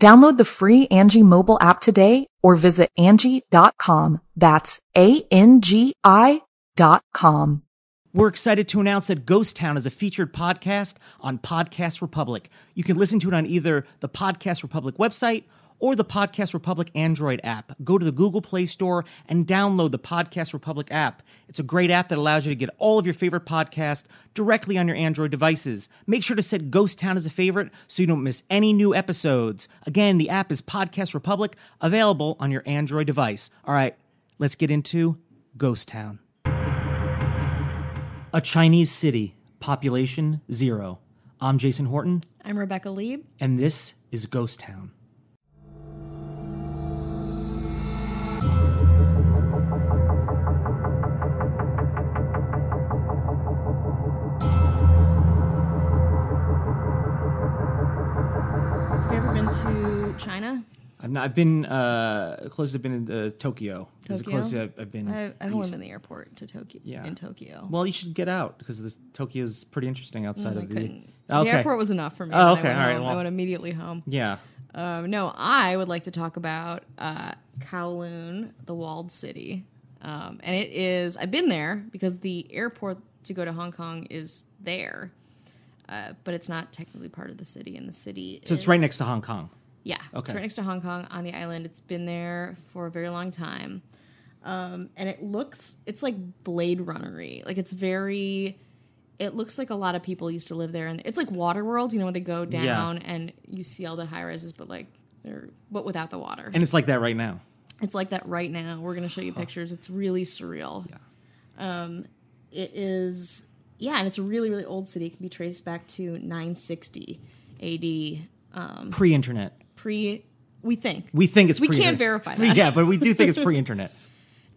Download the free Angie mobile app today or visit Angie.com. That's A-N-G-I dot com. We're excited to announce that Ghost Town is a featured podcast on Podcast Republic. You can listen to it on either the Podcast Republic website or the Podcast Republic Android app. Go to the Google Play Store and download the Podcast Republic app. It's a great app that allows you to get all of your favorite podcasts directly on your Android devices. Make sure to set Ghost Town as a favorite so you don't miss any new episodes. Again, the app is Podcast Republic, available on your Android device. All right, let's get into Ghost Town. A Chinese city, population zero. I'm Jason Horton, I'm Rebecca Leib. and this is Ghost Town. I've, not, I've been uh, close. I've been in uh, Tokyo. Is the Tokyo? closest I've, I've been. I, I've only been the airport to Tokyo. Yeah. In Tokyo. Well, you should get out because this Tokyo is pretty interesting outside Mm, I of the. couldn't. Okay. The airport was enough for me. Oh, and okay, I went, all right, home. I went immediately home. Yeah. Um, no, I would like to talk about uh, Kowloon, the walled city. Um, and it is, I've been there because the airport to go to Hong Kong is there. Uh, but it's not technically part of the city. And the city So it's right next to Hong Kong. Yeah, Okay. it's right next to Hong Kong on the island. It's been there for a very long time, um, and it looks it's like Blade Runnery. Like it's very. It looks like a lot of people used to live there, and it's like Waterworld. You know, when they go down and you see all the high rises, but like they're but without the water. And it's like that right now. It's like that right now. We're gonna show you pictures. It's really surreal. Yeah. Um, it is yeah, and it's a really really old city. It can be traced back to 960 A.D. Um, Pre-internet. Pre. We think We think it's we pre-internet. can't verify that. Yeah, but we do think it's pre-internet.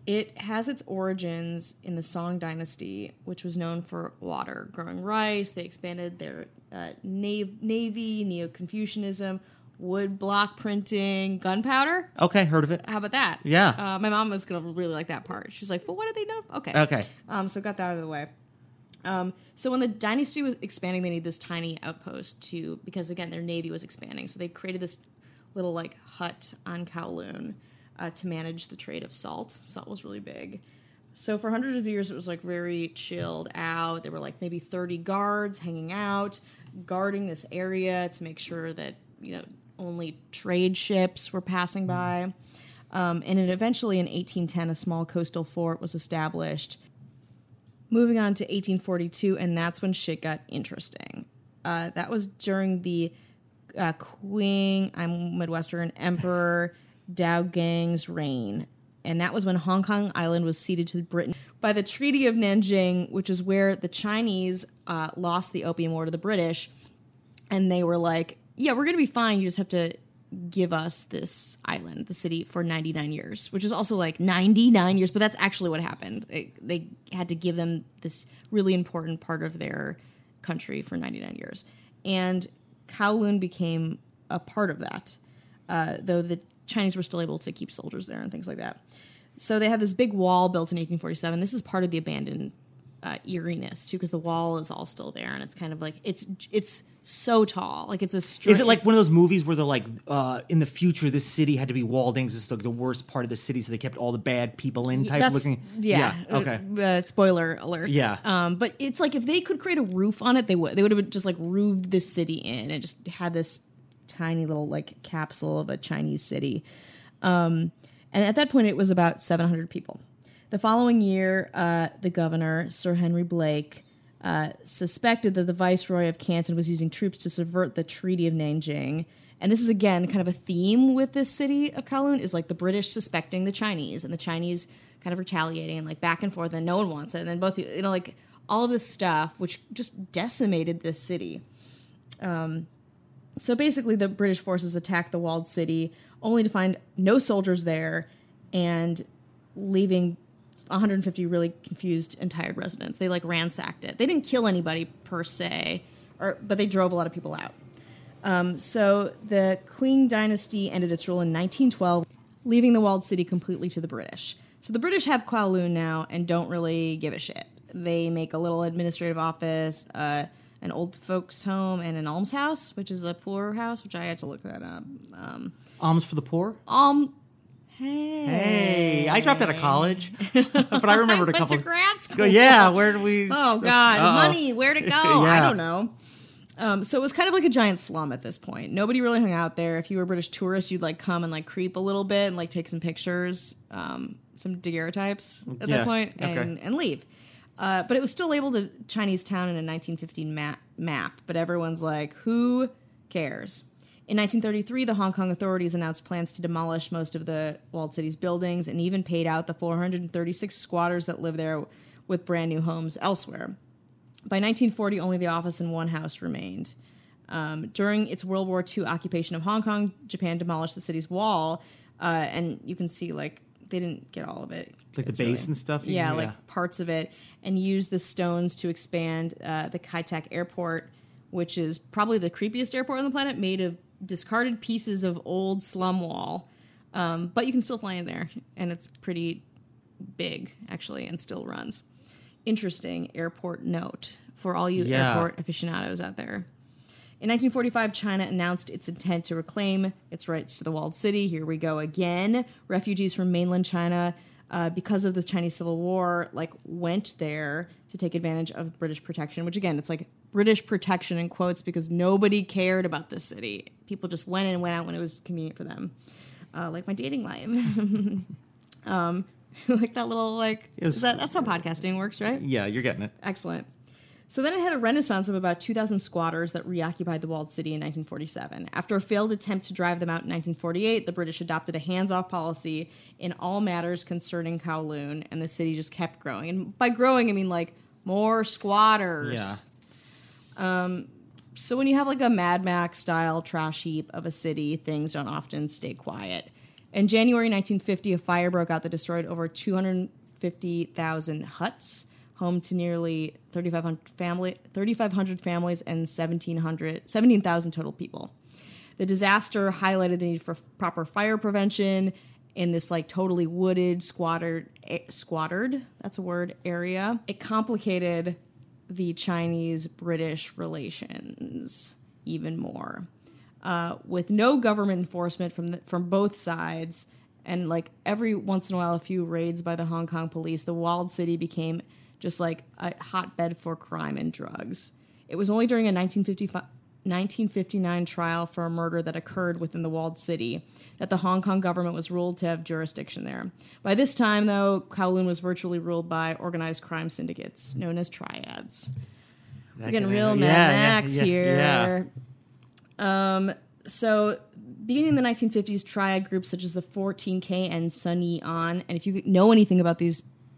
It has its origins in the Song Dynasty, which was known for water, growing rice. They expanded their uh, nav- navy, Neo Confucianism, wood block printing, gunpowder. Okay, heard of it. How about that? Yeah. Uh, my mom was gonna really like that part. She's like, "Well, what do they know?" Okay. Okay. Um, so got that out of the way. Um, so when the dynasty was expanding, they needed this tiny outpost to because again their navy was expanding. So they created this little like hut on Kowloon uh, to manage the trade of salt. Salt was really big. So for hundreds of years, it was like very chilled out. There were like maybe thirty guards hanging out, guarding this area to make sure that you know only trade ships were passing by. Um, and then eventually in 1810, a small coastal fort was established. Moving on to 1842, and that's when shit got interesting. Uh, that was during the uh, Qing, I'm Midwestern, Emperor Dao Gang's reign. And that was when Hong Kong Island was ceded to Britain by the Treaty of Nanjing, which is where the Chinese uh, lost the Opium War to the British. And they were like, yeah, we're going to be fine. You just have to give us this island, the city, for 99 years, which is also like 99 years, but that's actually what happened. They, they had to give them this really important part of their country for 99 years. And Kowloon became a part of that, uh, though the Chinese were still able to keep soldiers there and things like that. So they had this big wall built in 1847. This is part of the abandoned uh, eeriness too, because the wall is all still there, and it's kind of like it's it's so tall, like it's a. Stri- Is it like one of those movies where they're like, uh, in the future, this city had to be walled in 'cause it's like the worst part of the city, so they kept all the bad people in type That's- looking? Yeah. Okay. Uh, uh, spoiler alerts. Yeah. Um, but it's like if they could create a roof on it, they would. They would have just like roofed this city in and just had this tiny little like capsule of a Chinese city. Um, and at that point, it was about 700 people. The following year, uh, the governor, Sir Henry Blake, uh, suspected that the viceroy of Canton was using troops to subvert the Treaty of Nanjing. And this is again kind of a theme with this city of Kowloon is like the British suspecting the Chinese and the Chinese kind of retaliating like back and forth and no one wants it. And then both you know, like all of this stuff, which just decimated this city. Um, so basically, the British forces attacked the walled city only to find no soldiers there and leaving 150 really confused and tired residents. They like ransacked it. They didn't kill anybody per se, or but they drove a lot of people out. Um, so the Qing dynasty ended its rule in 1912, leaving the walled city completely to the British. So the British have Kowloon now and don't really give a shit. They make a little administrative office, uh, an old folks' home, and an almshouse, which is a poor house, which I had to look that up. Um, Alms for the poor? um, hey, Hey, I dropped out of college, but I remembered a went couple. to grad school. Yeah, where do we? Oh God, Uh-oh. money, Where to go? I don't know. Um, so it was kind of like a giant slum at this point. Nobody really hung out there. If you were a British tourist, you'd like come and like creep a little bit and like take some pictures, um, some daguerreotypes at Yeah, that point, okay. and, and leave. Uh, but it was still labeled a Chinese town in a 1915 map, map. But everyone's like, who cares? In 1933, the Hong Kong authorities announced plans to demolish most of the walled city's buildings and even paid out the 436 squatters that live there with brand new homes elsewhere. By 1940, only the office and one house remained. Um, during its World War II occupation of Hong Kong, Japan demolished the city's wall, uh, and you can see like they didn't get all of it. Like the It's base and stuff? Yeah, Yeah. like parts of it, and used the stones to expand uh, the Kai Tak Airport, which is probably the creepiest airport on the planet, made of discarded pieces of old slum wall. Um, but you can still fly in there, and it's pretty big actually, and still runs. Interesting airport note for all you Yeah. airport aficionados out there. In 1945, China announced its intent to reclaim its rights to the walled city. Here we go again. Refugees from mainland China, uh, because of the Chinese Civil War, like went there to take advantage of British protection. Which again, it's like British protection in quotes because nobody cared about this city. People just went in and went out when it was convenient for them, uh, like my dating life. um, like that little like was- is that that's how podcasting works, right? Yeah, you're getting it. Excellent. So then it had a renaissance of about 2,000 squatters that reoccupied the walled city in 1947. After a failed attempt to drive them out in 1948, the British adopted a hands off policy in all matters concerning Kowloon, and the city just kept growing. And by growing, I mean like more squatters. Yeah. So when you have like a Mad Max style trash heap of a city, things don't often stay quiet. In January 1950, a fire broke out that destroyed over 250,000 huts, home to nearly 3,500 family, 3,500 families and 1,700 17,000 total people. The disaster highlighted the need for proper fire prevention in this like totally wooded, squattered, eh, squattered, that's a word, area. It complicated the Chinese British relations even more. Uh, with no government enforcement from the, from both sides, and like every once in a while, a few raids by the Hong Kong police, the walled city became just like a hotbed for crime and drugs. It was only during a 1955 1959 trial for a murder that occurred within the walled city that the Hong Kong government was ruled to have jurisdiction there. By this time, though, Kowloon was virtually ruled by organized crime syndicates known as triads. We're getting real Mad Yeah, Max yeah, yeah. here. Um, so beginning in the 1950s, triad groups such as the 14K and Sun Yee On, and if you know anything about these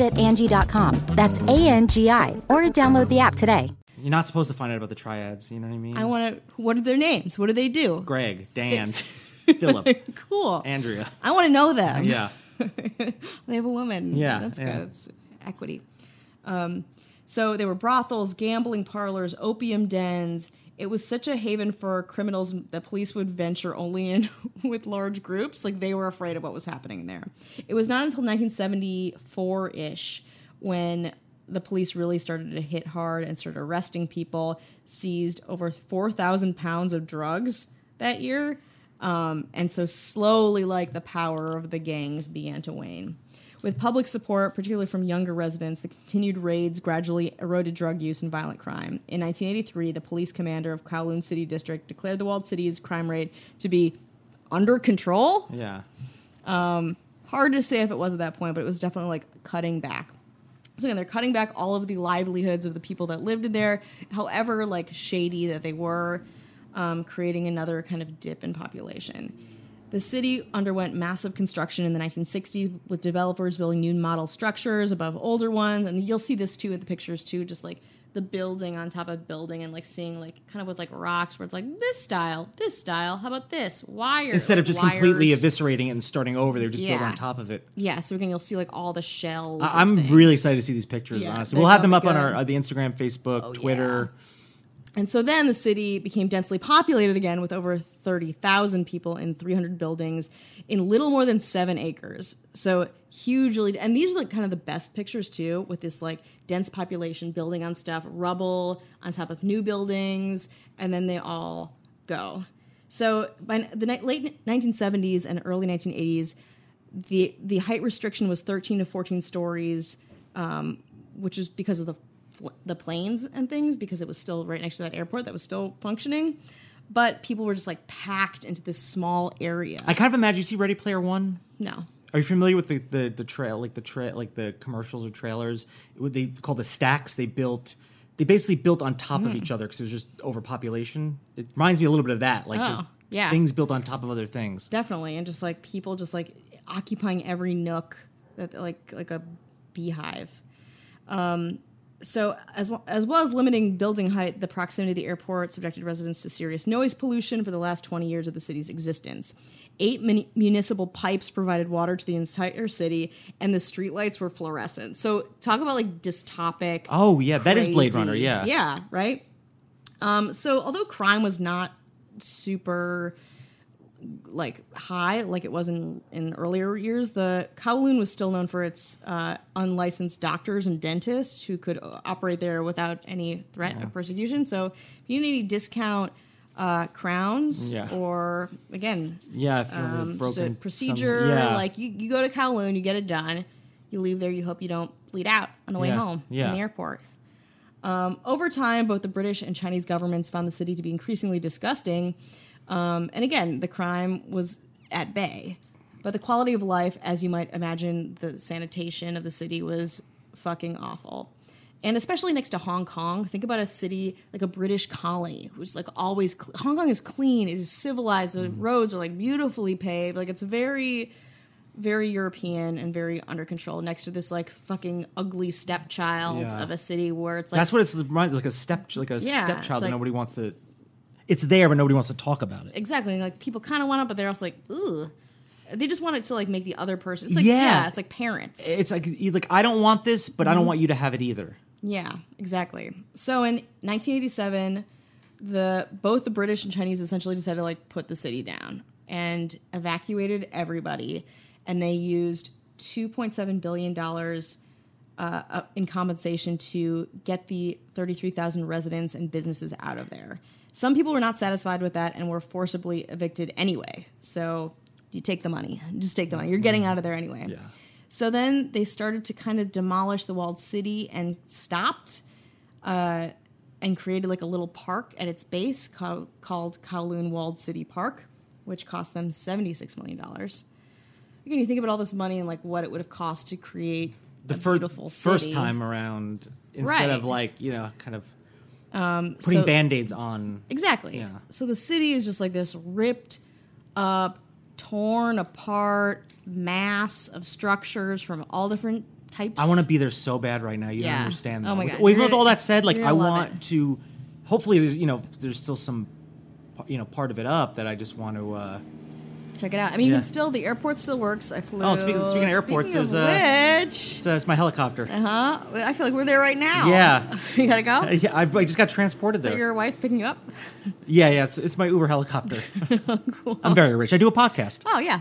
at Angie.com. That's A N G I, or download the app today. You're not supposed to find out about the triads. You know what I mean? I want to. What are their names? What do they do? Greg, Dan, Fix- Philip, cool. Andrea. I want to know them. Yeah. they have a woman. Yeah, that's yeah. good. It's equity. Um, so there were brothels, gambling parlors, opium dens. It was such a haven for criminals that police would venture only in with large groups. Like they were afraid of what was happening there. It was not until 1974 ish when the police really started to hit hard and started arresting people, seized over 4,000 pounds of drugs that year. Um, and so slowly, like the power of the gangs began to wane. With public support, particularly from younger residents, the continued raids gradually eroded drug use and violent crime. In 1983, the police commander of Kowloon City District declared the walled city's crime rate to be under control. Yeah. Hard to say if it was at that point, but it was definitely like cutting back. So again, they're cutting back all of the livelihoods of the people that lived there, however like shady that they were, um, creating another kind of dip in population. The city underwent massive construction in the 1960s with developers building new model structures above older ones, and you'll see this too in the pictures too, just like the building on top of building and like seeing like kind of with like rocks where it's like this style, this style, how about this wire Instead of like just completely eviscerating it and starting over, they were just built on top of it. Yeah, so again, you'll see like all the shells. I- I'm really excited to see these pictures. Yeah, honestly, we'll have them up be on. Oh, our uh, the Instagram, Facebook, Twitter. And so then the city became densely populated again with over 30,000 people in 300 buildings in little more than seven acres. So hugely, and these are like kind of the best pictures too, with this like dense population building on stuff, rubble on top of new buildings, and then they all go. So by the late 1970s and early 1980s, the the height restriction was 13 to 14 stories, um, which is because of the the planes and things, because it was still right next to that airport that was still functioning. But people were just like packed into this small area. I kind of imagine. You see Ready Player One? no, Are you familiar with the the, the trail, like the trail, like the commercials or trailers? What they call the stacks. They built. They basically built on top Hmm. of each other because it was just overpopulation. It reminds me a little bit of that, like just Oh, yeah. things built on top of other things. definitely, and just like people just like occupying every nook that like like a beehive. Um, so as as well as limiting building height, the proximity of the airport subjected residents to serious noise pollution for the last 20 years of the city's existence. Eight muni- municipal pipes provided water to the entire city, and the streetlights were fluorescent. So talk about like dystopic. Oh yeah, that is Blade Runner. Yeah, Yeah, right. Um, so although crime was not super like high like it was in in earlier years, the Kowloon was still known for its uh, unlicensed doctors and dentists who could uh, operate there without any threat of persecution. So if you need any discount uh, crowns Yeah. or again yeah. If you have um, just broken a some- procedure. yeah. Like you, you go to Kowloon, you get it done. You leave there, you hope you don't bleed out on the way Yeah, home yeah. in the airport. Um, over time, both the British and Chinese governments found the city to be increasingly disgusting. Um, and again, the crime was at bay. But the quality of life, as you might imagine, the sanitation of the city was fucking awful. And especially next to Hong Kong, think about a city like a British colony who's like always cl- Hong Kong is clean, it is civilized, the roads are like beautifully paved, like it's very very European and very under control next to this like fucking ugly stepchild Yeah. of a city where it's like That's what it's it reminds like a step like a Yeah, stepchild it's that nobody wants to. It's there, but nobody wants to talk about it. exactly like people kind of want it, but they're also like, ugh. They just want it to like make the other person. It's like Yeah. yeah, it's like parents. It's like you- like I don't want this, but Mm-hmm. I don't want you to have it either. Yeah, exactly. So in 1987, the both the British and Chinese essentially decided to like put the city down and evacuated everybody, and they used 2.7 billion dollars uh, uh, in compensation to get the 33,000 residents and businesses out of there. Some people were not satisfied with that and were forcibly evicted anyway. So you take the money, just take the money. You're getting out of there anyway. Yeah. So then they started to kind of demolish the walled city and stopped uh, and created like a little park at its base co- called Kowloon Walled City Park, which cost them $76 million. Again, you think about all this money and like what it would have cost to create the a fir- beautiful first time around instead of like you know kind of Um, putting so- band-aids on Exactly. Yeah. So the city is just like this ripped up, torn apart mass of structures from all different types. i want to be there so bad right now you don't Yeah. understand Oh my with, God. well, with gonna- all that said like i want it. to hopefully there's you know there's still some you know part of it up that i just want to uh Check it out. I mean, Yeah. even still, the airport still works. I flew. Oh, speaking- speaking of airports, speaking there's, which, it's, uh, it's my helicopter uh huh. I feel like we're there right now. Yeah. you gotta go. Yeah I, I just got transported that there your wife picking you up? yeah yeah it's, it's my uber helicopter cool. i'm very rich i do a podcast Oh yeah,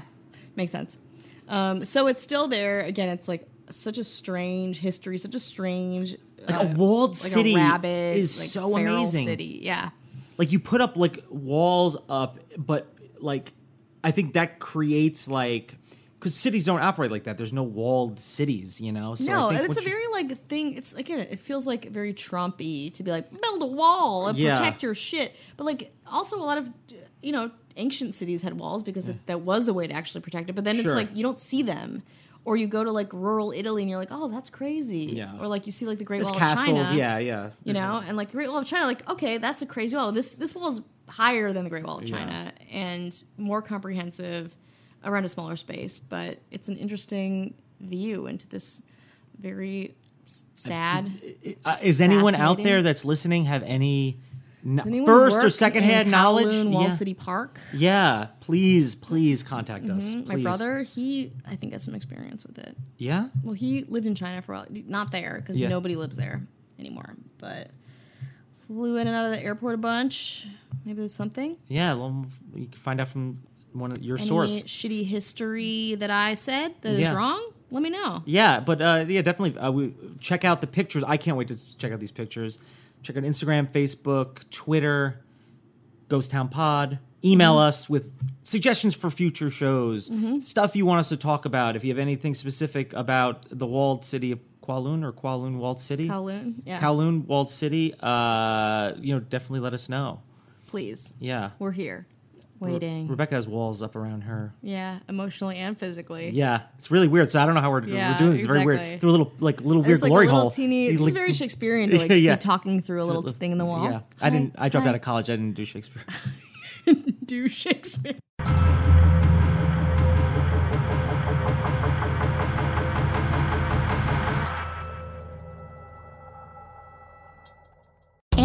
makes sense. Um, so it's still there. Again, it's like such a strange history, such a strange, Like uh, a walled like city a rabid, is like, so amazing. City, yeah. like you put up like walls up but like i think that creates like because cities don't operate like that there's no walled cities you know so no, I think and it's a you- very like thing. It's again, it feels like very Trumpy to be like build a wall and Yeah. protect your shit. But like also a lot of you know ancient cities had walls because that, that was a way to actually protect it. But then Sure. it's like you don't see them. Or you go to like rural Italy and you're like, oh, that's crazy. Yeah. Or like you see like the Great there's Wall castles of China. yeah yeah you know mm-hmm. and like the great wall of china like okay that's a crazy wall this this wall is higher than the great wall of china and more comprehensive around a smaller space but it's an interesting view into this very sad Uh, is anyone out there that's listening have any n- Does anyone first or work second in hand knowledge Kowloon Walled yeah. City Park. yeah please please contact us Mm-hmm. My please. brother, he I think has some experience with it. yeah Well, he lived in China for a while. Not there because Yeah. nobody lives there anymore. But flew in and out of the airport a bunch. Maybe there's something. yeah well, you can find out from one of your Any source shitty history that I said that is Yeah. wrong? Let me know. Yeah, but uh, yeah, definitely. Uh, we check out the pictures. I can't wait to check out these pictures. Check out Instagram, Facebook, Twitter, Ghost Town Pod. Email Mm-hmm. us with suggestions for future shows, stuff you want us to talk about. If you have anything specific about the walled city of Kowloon or Kowloon walled city, Kowloon, yeah. Kowloon walled city, uh, you know, definitely let us know. Please. Yeah, We're here. Waiting. Rebecca has walls up around her. yeah, emotionally and physically. Yeah, it's really weird. So I don't know how we're, Yeah, we're doing this. It's very exactly. weird. Through a little like little weird It's like glory a little hole. teeny. Is like- very Shakespearean to like Yeah. be talking through a little thing in the wall. Yeah, I didn't. I dropped Hi. out of college. I didn't do Shakespeare. do Shakespeare.